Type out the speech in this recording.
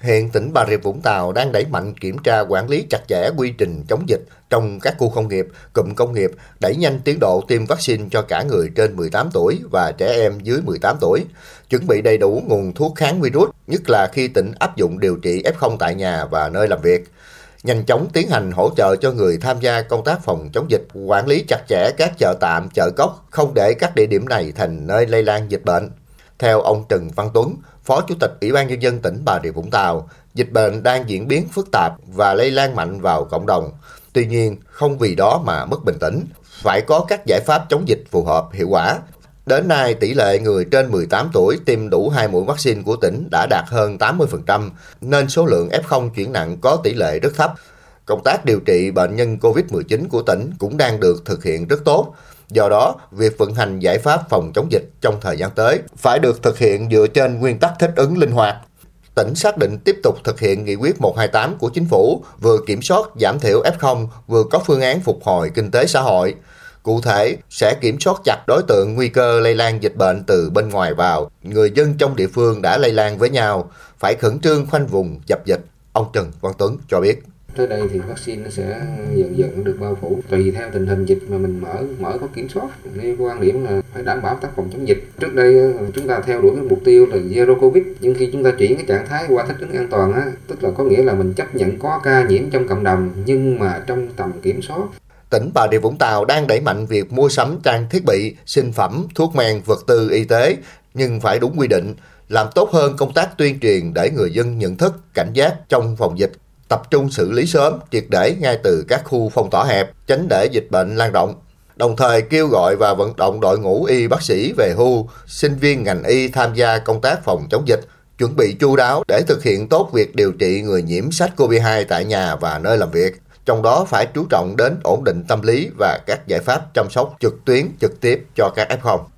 Hiện tỉnh Bà Rịa Vũng Tàu đang đẩy mạnh kiểm tra quản lý chặt chẽ quy trình chống dịch trong các khu công nghiệp, cụm công nghiệp, đẩy nhanh tiến độ tiêm vaccine cho cả người trên 18 tuổi và trẻ em dưới 18 tuổi, chuẩn bị đầy đủ nguồn thuốc kháng virus, nhất là khi tỉnh áp dụng điều trị F0 tại nhà và nơi làm việc nhanh chóng tiến hành hỗ trợ cho người tham gia công tác phòng chống dịch, quản lý chặt chẽ các chợ tạm, chợ cốc, không để các địa điểm này thành nơi lây lan dịch bệnh. Theo ông Trần Văn Tuấn, Phó Chủ tịch Ủy ban Nhân dân tỉnh Bà Rịa Vũng Tàu, dịch bệnh đang diễn biến phức tạp và lây lan mạnh vào cộng đồng. Tuy nhiên, không vì đó mà mất bình tĩnh, phải có các giải pháp chống dịch phù hợp, hiệu quả. Đến nay, tỷ lệ người trên 18 tuổi tiêm đủ hai mũi vaccine của tỉnh đã đạt hơn 80%, nên số lượng F0 chuyển nặng có tỷ lệ rất thấp. Công tác điều trị bệnh nhân COVID-19 của tỉnh cũng đang được thực hiện rất tốt. Do đó, việc vận hành giải pháp phòng chống dịch trong thời gian tới phải được thực hiện dựa trên nguyên tắc thích ứng linh hoạt. Tỉnh xác định tiếp tục thực hiện nghị quyết 128 của chính phủ, vừa kiểm soát giảm thiểu F0, vừa có phương án phục hồi kinh tế xã hội. Cụ thể, sẽ kiểm soát chặt đối tượng nguy cơ lây lan dịch bệnh từ bên ngoài vào. Người dân trong địa phương đã lây lan với nhau, phải khẩn trương khoanh vùng dập dịch. Ông Trần Văn Tuấn cho biết tới đây thì vaccine nó sẽ dần dần được bao phủ. Tùy theo tình hình dịch mà mình mở mở có kiểm soát. Nên quan điểm là phải đảm bảo tác phòng chống dịch. Trước đây ờ, chúng ta theo đuổi cái mục tiêu là zero covid. Nhưng khi chúng ta chuyển cái trạng thái qua thích ứng an toàn á tức là có nghĩa là mình chấp nhận có ca nhiễm trong cộng đồng nhưng mà trong tầm kiểm soát. Tỉnh Bà Rịa Vũng Tàu đang đẩy mạnh việc mua sắm trang thiết bị, sinh phẩm, thuốc men, vật tư y tế, nhưng phải đúng quy định, làm tốt hơn công tác tuyên truyền để người dân nhận thức, cảnh giác trong phòng dịch tập trung xử lý sớm, triệt để ngay từ các khu phong tỏa hẹp, tránh để dịch bệnh lan rộng. Đồng thời kêu gọi và vận động đội ngũ y bác sĩ về hưu, sinh viên ngành y tham gia công tác phòng chống dịch, chuẩn bị chu đáo để thực hiện tốt việc điều trị người nhiễm SARS-CoV-2 tại nhà và nơi làm việc. Trong đó phải chú trọng đến ổn định tâm lý và các giải pháp chăm sóc trực tuyến trực tiếp cho các F0.